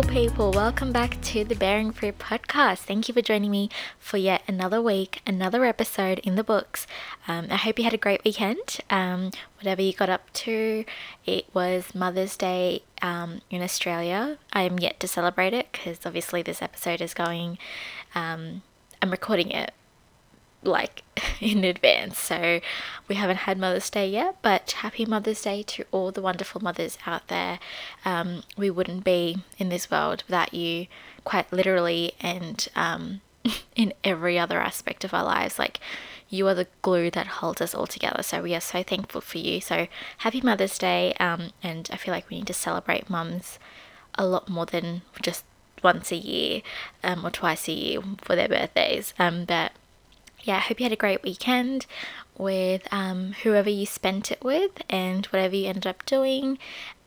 beautiful people. Welcome back to the Bearing Fruit podcast. Thank you for joining me for yet another week, another episode in the books. Um, I hope you had a great weekend. Um, whatever you got up to, it was Mother's Day um, in Australia. I am yet to celebrate it because obviously this episode is going, um, I'm recording it like in advance. So we haven't had Mother's Day yet, but happy Mother's Day to all the wonderful mothers out there. Um, we wouldn't be in this world without you, quite literally, and um, in every other aspect of our lives. Like you are the glue that holds us all together. So we are so thankful for you. So happy Mother's Day. Um, and I feel like we need to celebrate mums a lot more than just once a year um, or twice a year for their birthdays. Um, but yeah, I hope you had a great weekend with um, whoever you spent it with and whatever you ended up doing.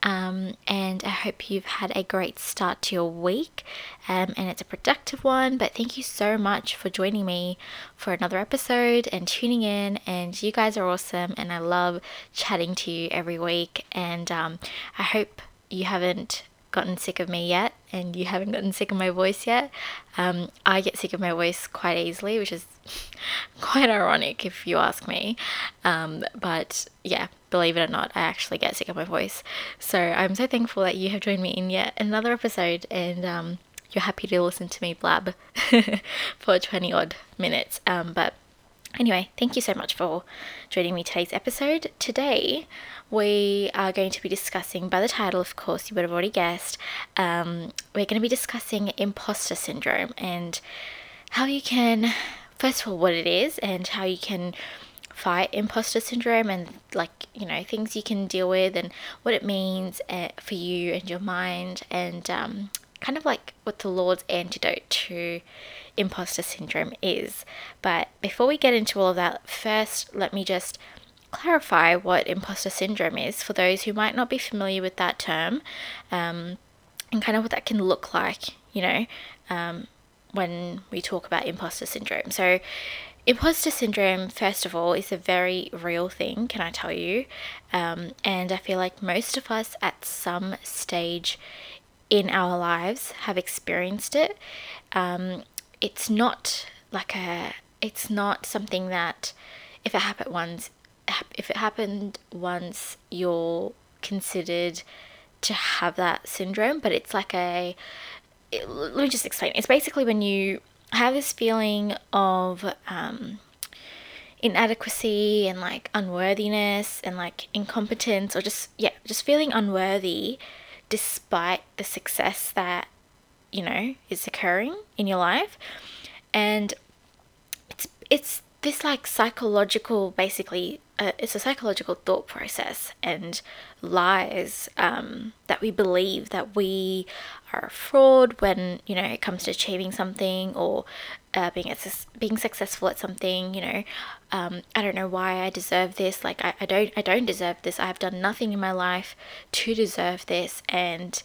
Um, and I hope you've had a great start to your week um, and it's a productive one. But thank you so much for joining me for another episode and tuning in. And you guys are awesome, and I love chatting to you every week. And um, I hope you haven't gotten sick of me yet and you haven't gotten sick of my voice yet. Um, I get sick of my voice quite easily, which is quite ironic if you ask me. Um, but yeah, believe it or not, I actually get sick of my voice. So I'm so thankful that you have joined me in yet another episode and um, you're happy to listen to me blab for 20 odd minutes. Um, but Anyway, thank you so much for joining me today's episode. Today, we are going to be discussing, by the title, of course, you would have already guessed, um, we're going to be discussing imposter syndrome and how you can, first of all, what it is and how you can fight imposter syndrome and like you know things you can deal with and what it means uh, for you and your mind and um, kind of like what the Lord's antidote to imposter syndrome is. But before we get into all of that, first let me just clarify what imposter syndrome is for those who might not be familiar with that term um, and kind of what that can look like, you know, um, when we talk about imposter syndrome. So, imposter syndrome, first of all, is a very real thing, can I tell you? Um, and I feel like most of us at some stage in our lives have experienced it. Um, it's not like a, it's not something that if it happened once, if it happened once, you're considered to have that syndrome, but it's like a, it, let me just explain. It's basically when you have this feeling of, um, inadequacy and like unworthiness and like incompetence or just yeah just feeling unworthy despite the success that you know is occurring in your life. And it's it's this like psychological basically uh, it's a psychological thought process and lies um, that we believe that we are a fraud when you know it comes to achieving something or uh, being a, being successful at something you know um, I don't know why I deserve this like I, I don't I don't deserve this I've done nothing in my life to deserve this and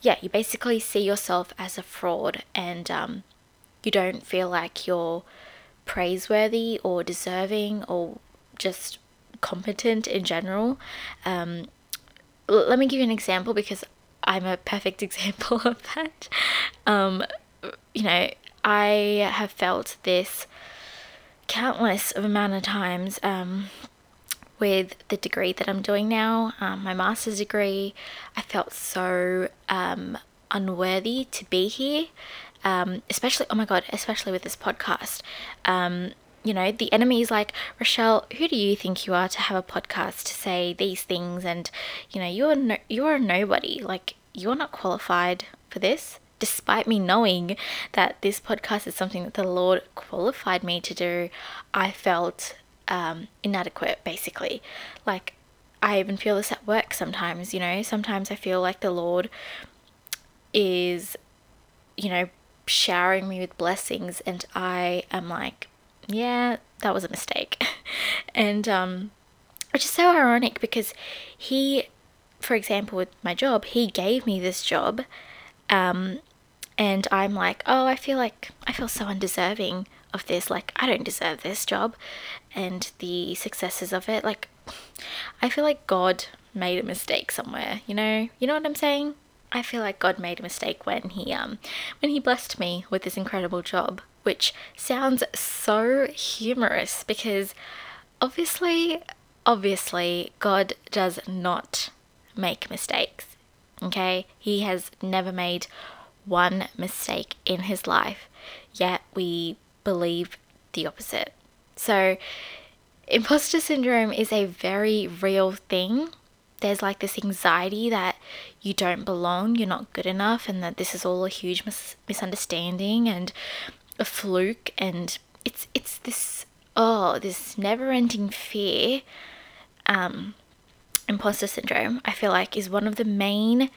yeah you basically see yourself as a fraud and um, you don't feel like you're praiseworthy or deserving or just competent in general. Um, let me give you an example because I'm a perfect example of that. Um, you know, I have felt this countless amount of times um, with the degree that I'm doing now, um, my master's degree. I felt so um, unworthy to be here, um, especially, oh my God, especially with this podcast. Um, you know, the enemy is like, Rochelle, who do you think you are to have a podcast to say these things? And, you know, you're, no, you're a nobody. Like, you're not qualified for this. Despite me knowing that this podcast is something that the Lord qualified me to do, I felt um, inadequate, basically. Like, I even feel this at work sometimes, you know. Sometimes I feel like the Lord is, you know, showering me with blessings, and I am like, yeah, that was a mistake. and, um, which is so ironic because he, for example, with my job, he gave me this job, um, and I'm like, oh, I feel like I feel so undeserving of this. Like, I don't deserve this job and the successes of it. Like, I feel like God made a mistake somewhere, you know? You know what I'm saying? I feel like God made a mistake when he um when he blessed me with this incredible job, which sounds so humorous because obviously obviously God does not make mistakes. Okay? He has never made one mistake in his life, yet we believe the opposite. So imposter syndrome is a very real thing there's like this anxiety that you don't belong, you're not good enough, and that this is all a huge mis- misunderstanding and a fluke, and it's it's this oh this never-ending fear. Um, imposter syndrome, I feel like, is one of the main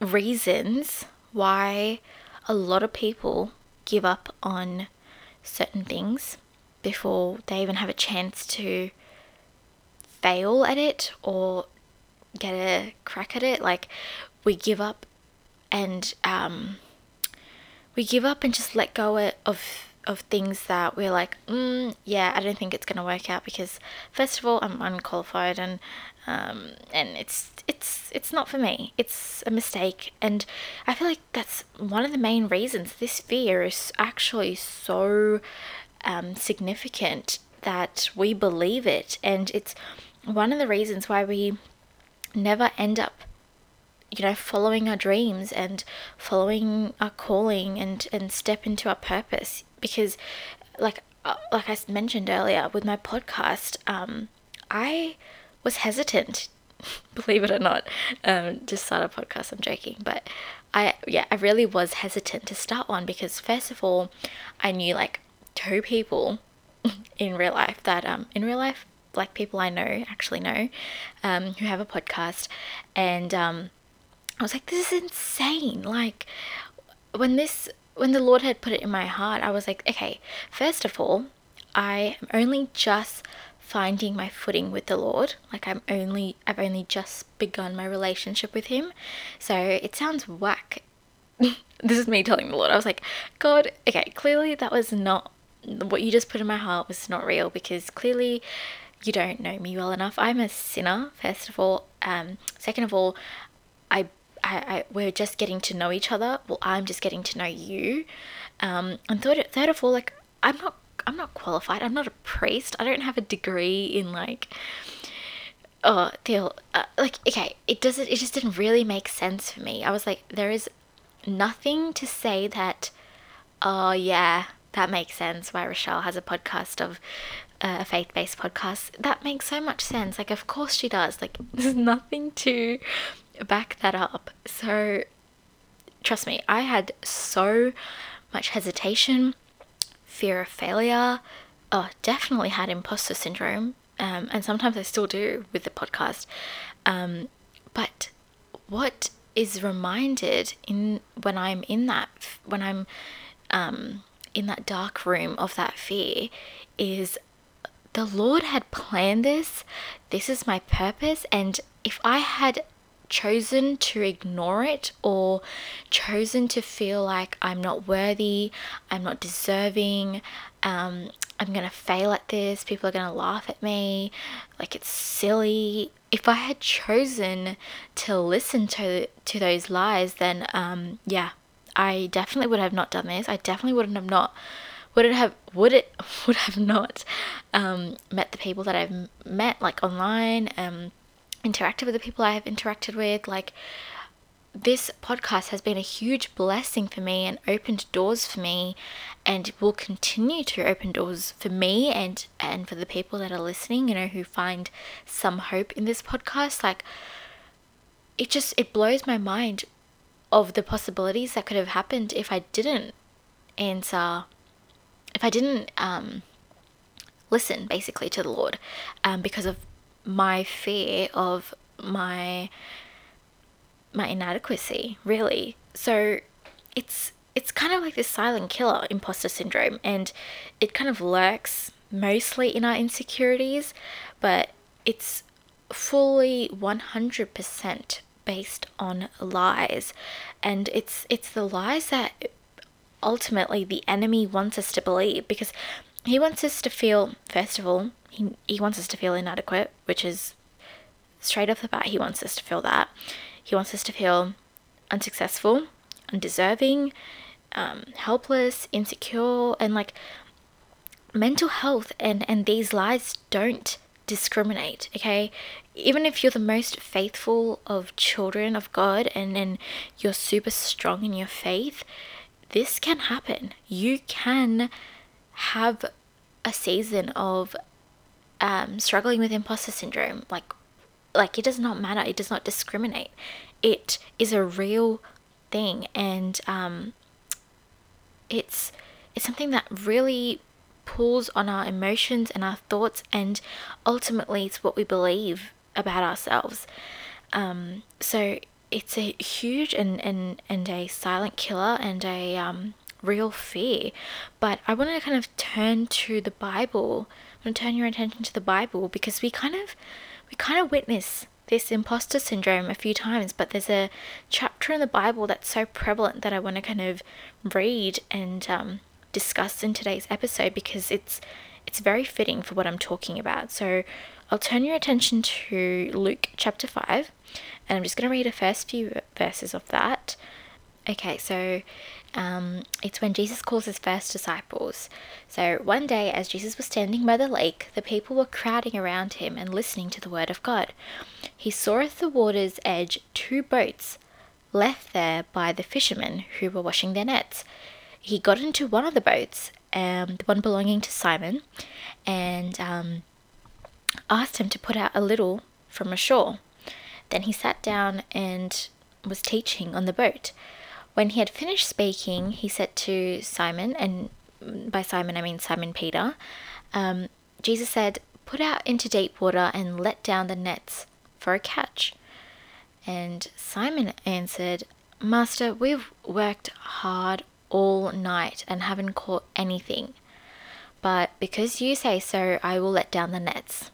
reasons why a lot of people give up on certain things before they even have a chance to fail at it or get a crack at it. Like we give up and um, we give up and just let go of of things that we're like, mm, yeah, I don't think it's gonna work out because first of all, I'm unqualified and um, and it's it's it's not for me. It's a mistake, and I feel like that's one of the main reasons this fear is actually so um, significant that we believe it, and it's one of the reasons why we never end up you know following our dreams and following our calling and and step into our purpose because like uh, like I mentioned earlier with my podcast um I was hesitant believe it or not um to start a podcast I'm joking but I yeah I really was hesitant to start one because first of all I knew like two people in real life that um in real life like people I know actually know um, who have a podcast, and um, I was like, this is insane. Like when this when the Lord had put it in my heart, I was like, okay, first of all, I am only just finding my footing with the Lord. Like I'm only I've only just begun my relationship with him. So it sounds whack. this is me telling the Lord. I was like, God, okay, clearly that was not what you just put in my heart was not real because clearly you don't know me well enough. I'm a sinner, first of all. Um, second of all, I, I, I, we're just getting to know each other. Well, I'm just getting to know you. Um, and third, third of all, like I'm not, I'm not qualified. I'm not a priest. I don't have a degree in like, oh, the uh, like okay. It doesn't. It just didn't really make sense for me. I was like, there is nothing to say that. Oh yeah, that makes sense. Why Rochelle has a podcast of a faith based podcast, that makes so much sense. Like, of course she does. Like, there's nothing to back that up. So, trust me, I had so much hesitation, fear of failure. Oh, definitely had imposter syndrome. Um, and sometimes I still do with the podcast. Um, but what is reminded in when I'm in that when I'm um, in that dark room of that fear is the Lord had planned this. This is my purpose. And if I had chosen to ignore it or chosen to feel like I'm not worthy, I'm not deserving, um, I'm gonna fail at this, people are gonna laugh at me, like it's silly. If I had chosen to listen to to those lies, then um, yeah, I definitely would have not done this. I definitely wouldn't have not would it have would it would have not um, met the people that I've met like online, um, interacted with the people I have interacted with, like this podcast has been a huge blessing for me and opened doors for me and will continue to open doors for me and and for the people that are listening you know who find some hope in this podcast. Like it just it blows my mind of the possibilities that could have happened if I didn't answer if I didn't um, listen basically to the Lord um, because of my fear of my my inadequacy, really. So it's it's kind of like this silent killer, imposter syndrome, and it kind of lurks mostly in our insecurities, but it's fully 100% based on lies. And it's it's the lies that ultimately the enemy wants us to believe because he wants us to feel, first of all, he, he wants us to feel inadequate, which is straight off the bat, he wants us to feel that. He wants us to feel unsuccessful, undeserving, um, helpless, insecure, and like mental health and, and these lies don't discriminate, okay? Even if you're the most faithful of children of God and, and you're super strong in your faith, this can happen. You can have a season of um, struggling with imposter syndrome. Like, like it does not matter. It does not discriminate. It is a real thing, and um, it's it's something that really pulls on our emotions and our thoughts, and ultimately, it's what we believe about ourselves. Um, so it's a huge and, and, and a silent killer and a um, real fear. But I want to kind of turn to the Bible. To turn your attention to the Bible because we kind of we kind of witness this imposter syndrome a few times, but there's a chapter in the Bible that's so prevalent that I want to kind of read and um, discuss in today's episode because it's it's very fitting for what I'm talking about. So I'll turn your attention to Luke chapter 5 and I'm just going to read the first few verses of that. Okay, so um, it's when Jesus calls his first disciples. So one day, as Jesus was standing by the lake, the people were crowding around him and listening to the word of God. He saw at the water's edge two boats left there by the fishermen who were washing their nets. He got into one of the boats, um, the one belonging to Simon, and um, asked him to put out a little from ashore. Then he sat down and was teaching on the boat. When he had finished speaking, he said to Simon, and by Simon I mean Simon Peter, um, Jesus said, Put out into deep water and let down the nets for a catch. And Simon answered, Master, we've worked hard all night and haven't caught anything. But because you say so, I will let down the nets.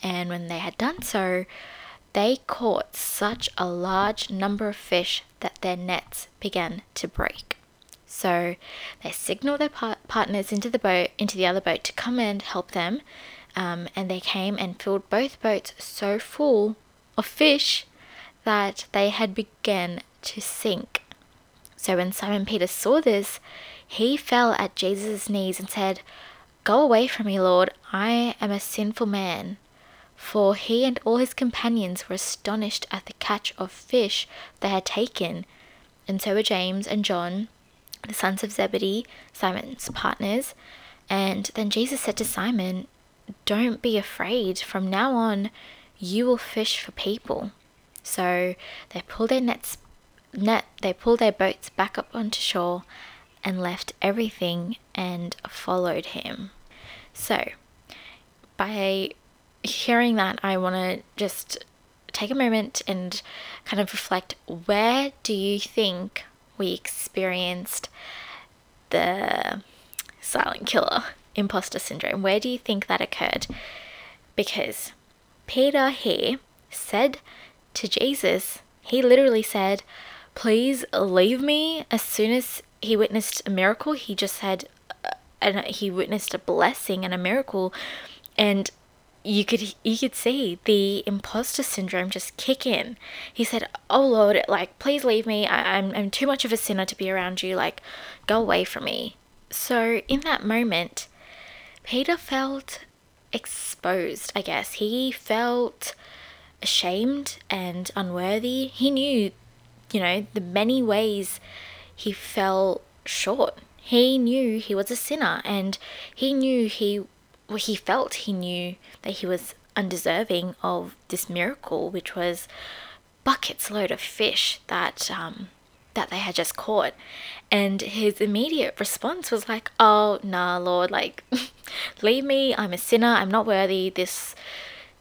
And when they had done so, they caught such a large number of fish that their nets began to break. So they signaled their par- partners into the boat, into the other boat, to come and help them. Um, and they came and filled both boats so full of fish that they had begun to sink. So when Simon Peter saw this, he fell at Jesus' knees and said, Go away from me, Lord, I am a sinful man for he and all his companions were astonished at the catch of fish they had taken, and so were James and John, the sons of Zebedee, Simon's partners. And then Jesus said to Simon, Don't be afraid, from now on you will fish for people. So they pulled their nets net they pulled their boats back up onto shore and left everything and followed him. So by hearing that, I want to just take a moment and kind of reflect where do you think we experienced the silent killer imposter syndrome? Where do you think that occurred? Because Peter here said to Jesus, he literally said, Please leave me. As soon as he witnessed a miracle, he just said, uh, and he witnessed a blessing and a miracle. And you could you could see the imposter syndrome just kick in. He said, "Oh Lord, like please leave me. I, I'm I'm too much of a sinner to be around you. Like, go away from me." So in that moment, Peter felt exposed. I guess he felt ashamed and unworthy. He knew, you know, the many ways he fell short. He knew he was a sinner and he knew he well, he felt he knew that he was undeserving of this miracle, which was buckets load of fish that um, that they had just caught. And his immediate response was like, "Oh, nah, Lord, like, leave me. I'm a sinner. I'm not worthy. This,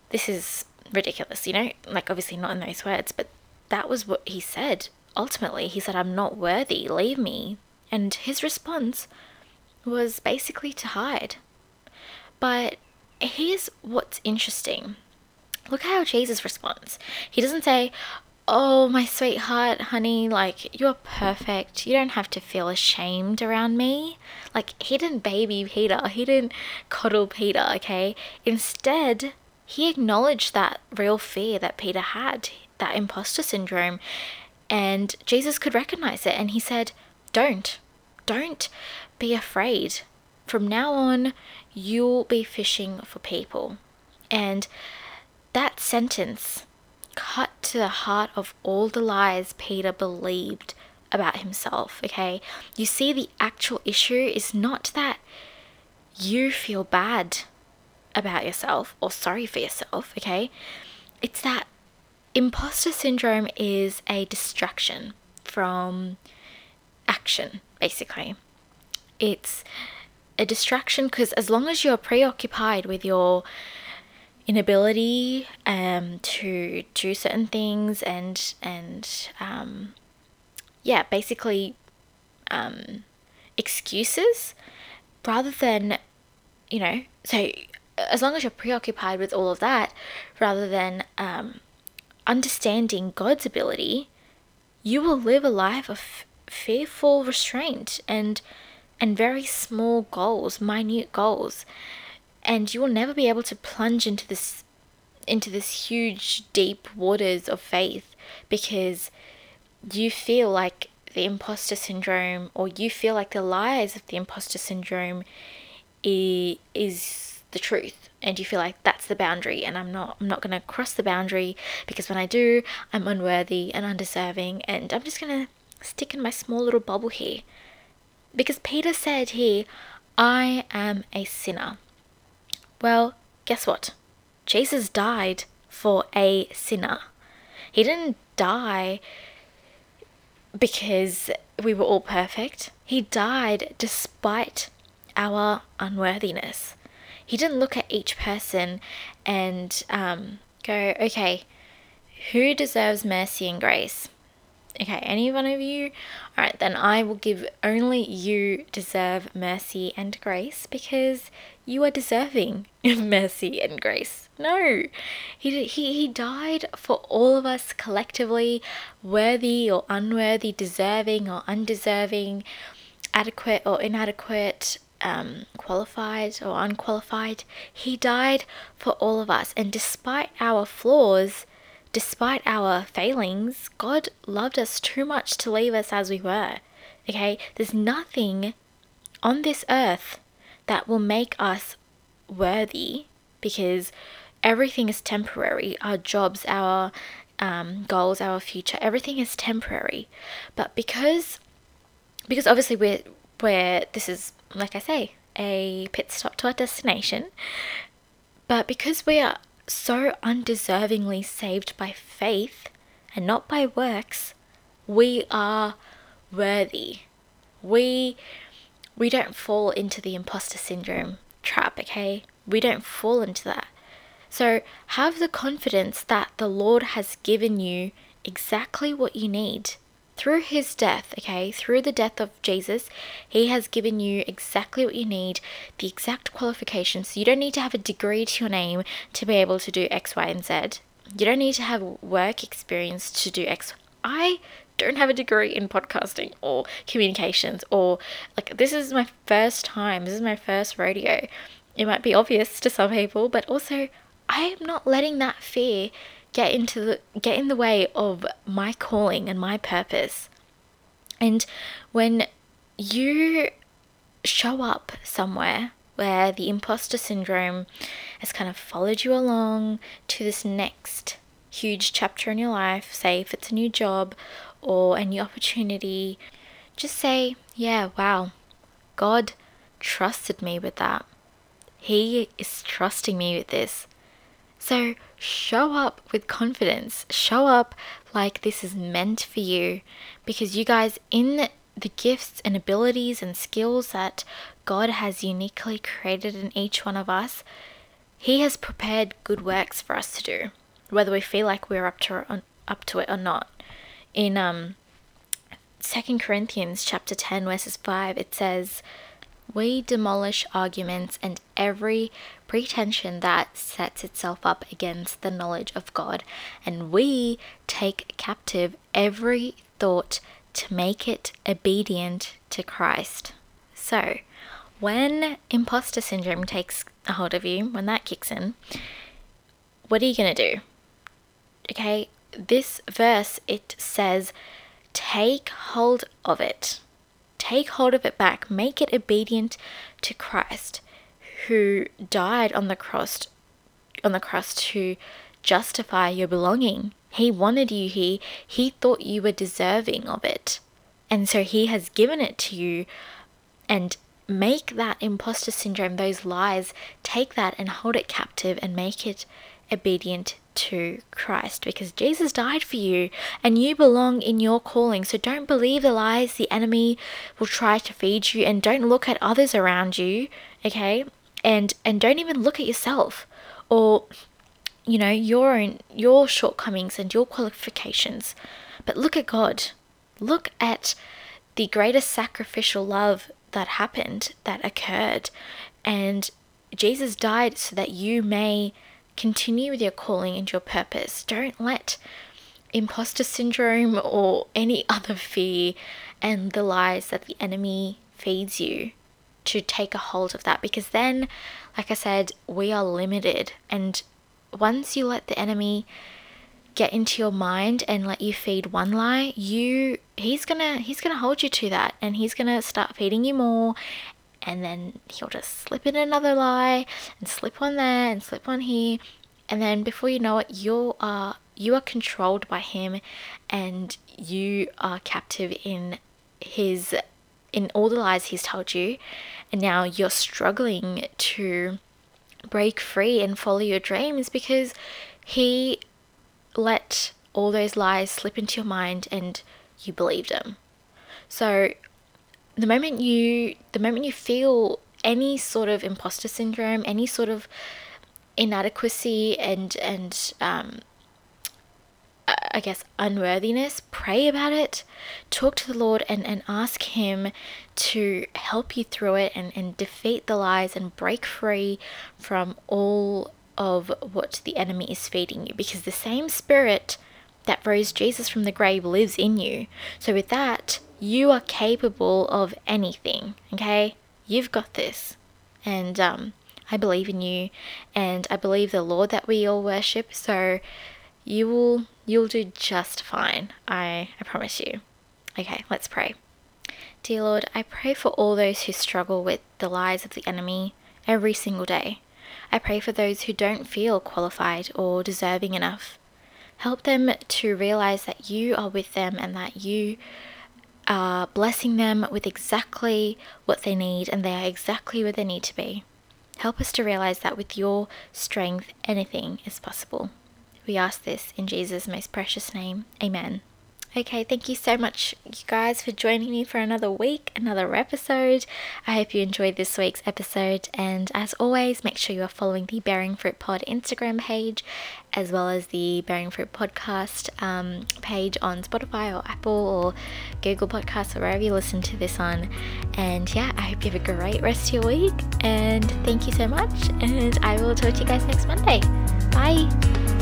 this is ridiculous. You know, like obviously not in those words, but that was what he said. Ultimately, he said, "I'm not worthy. Leave me." And his response was basically to hide. But here's what's interesting. Look at how Jesus responds. He doesn't say, Oh, my sweetheart, honey, like, you're perfect. You don't have to feel ashamed around me. Like, he didn't baby Peter, he didn't coddle Peter, okay? Instead, he acknowledged that real fear that Peter had, that imposter syndrome, and Jesus could recognize it. And he said, Don't, don't be afraid. From now on, you'll be fishing for people. And that sentence cut to the heart of all the lies Peter believed about himself, okay? You see, the actual issue is not that you feel bad about yourself or sorry for yourself, okay? It's that imposter syndrome is a distraction from action, basically. It's a distraction because as long as you're preoccupied with your inability um, to do certain things and and um, yeah, basically um, excuses rather than you know so as long as you're preoccupied with all of that rather than um, understanding God's ability, you will live a life of fearful restraint and and very small goals, minute goals. And you will never be able to plunge into this into this huge deep waters of faith because you feel like the imposter syndrome or you feel like the lies of the imposter syndrome is the truth. And you feel like that's the boundary and I'm not I'm not going to cross the boundary because when I do I'm unworthy and undeserving. And I'm just going to stick in my small little bubble here because Peter said here I am a sinner. Well guess what? Jesus died for a sinner. He didn't die because we were all perfect. He died despite our unworthiness. He didn't look at each person and um, go, okay, who deserves mercy and grace? Okay, any one of you? All right, then I will give only you deserve mercy and grace because you are deserving of mercy and grace. No, he, he, he died for all of us collectively, worthy or unworthy, deserving or undeserving, adequate or inadequate, um, qualified or unqualified. He died for all of us. And despite our flaws, despite our failings, God loved us too much to leave us as we were. Okay? There's nothing on this earth that will make us worthy because everything is temporary. Our jobs, our um, goals, our future, everything is temporary. But because because obviously we're where this is like I say, a pit stop to our destination. But because we are so undeservingly saved by faith and not by works, we are worthy. We we don't fall into the imposter syndrome trap, okay? We don't fall into that. So have the confidence that the Lord has given you exactly what you need through his death, okay, through the death of Jesus, he has given you exactly what you need, the exact qualifications. So you don't need to have a degree to your name to be able to do X, Y, and Z. You don't need to have work experience to do X. I don't have a degree in podcasting or communications or like this is my first time. This is my first rodeo. It might be obvious to some people, but also I am not letting that fear get into the get in the way of my calling and my purpose. And when you show up somewhere where the imposter syndrome has kind of followed you along to this next huge chapter in your life, say if it's a new job or a new opportunity, just say, yeah, wow, God trusted me with that. He is trusting me with this. So show up with confidence. Show up like this is meant for you because you guys, in the gifts and abilities and skills that God has uniquely created in each one of us, He has prepared good works for us to do, whether we feel like we're up to up to it or not. In um, Second Corinthians chapter ten verses five, it says, "We demolish arguments and every pretension that sets itself up against the knowledge of God, and we take captive every thought to make it obedient to Christ. So, when imposter syndrome takes a hold of you, when that kicks in, what are you going to do? Okay, this verse it says, take hold of it. Take hold of it back. Make it obedient to Christ, who died on the cross on the cross to justify your belonging. He wanted you here. He thought you were deserving of it. And so he has given it to you and make that imposter syndrome, those lies, take that and hold it captive and make it obedient to Christ because Jesus died for you and you belong in your calling. So don't believe the lies the enemy will try to feed you and don't look at others around you, okay? And and don't even look at yourself or you know, your own your shortcomings and your qualifications. But look at God. Look at the greatest sacrificial love that happened, that occurred. And Jesus died so that you may continue with your calling and your purpose. Don't let imposter syndrome or any other fear and the lies that the enemy feeds you to take a hold of that because then like I said we are limited. And once you let the enemy get into your mind and let you feed one lie you he's gonna he's gonna hold you to that and he's gonna start feeding you more. And then he'll just slip in another lie and slip on there and slip on here. And then before you know it you are you are controlled by him and you are captive in his in all the lies he's told you and now you're struggling to break free and follow your dreams because he let all those lies slip into your mind and you believed them. So the moment you the moment you feel any sort of imposter syndrome, any sort of inadequacy and and um, I guess unworthiness, pray about it, talk to the Lord and, and ask Him to help you through it and, and defeat the lies and break free from all of what the enemy is feeding you because the same spirit that rose Jesus from the grave lives in you. So, with that, you are capable of anything, okay? You've got this. And um, I believe in you, and I believe the Lord that we all worship. So, you will you'll do just fine. I I promise you. Okay, let's pray. Dear Lord, I pray for all those who struggle with the lies of the enemy every single day. I pray for those who don't feel qualified or deserving enough. Help them to realize that you are with them and that you are blessing them with exactly what they need and they are exactly where they need to be. Help us to realize that with your strength, anything is possible. We ask this in Jesus' most precious name. Amen. Okay, thank you so much, you guys, for joining me for another week, another episode. I hope you enjoyed this week's episode. And as always, make sure you are following the Bearing Fruit Pod Instagram page, as well as the Bearing Fruit Podcast um, page on Spotify or Apple or Google Podcasts or wherever you listen to this on. And yeah, I hope you have a great rest of your week. And thank you so much. And I will talk to you guys next Monday. Bye.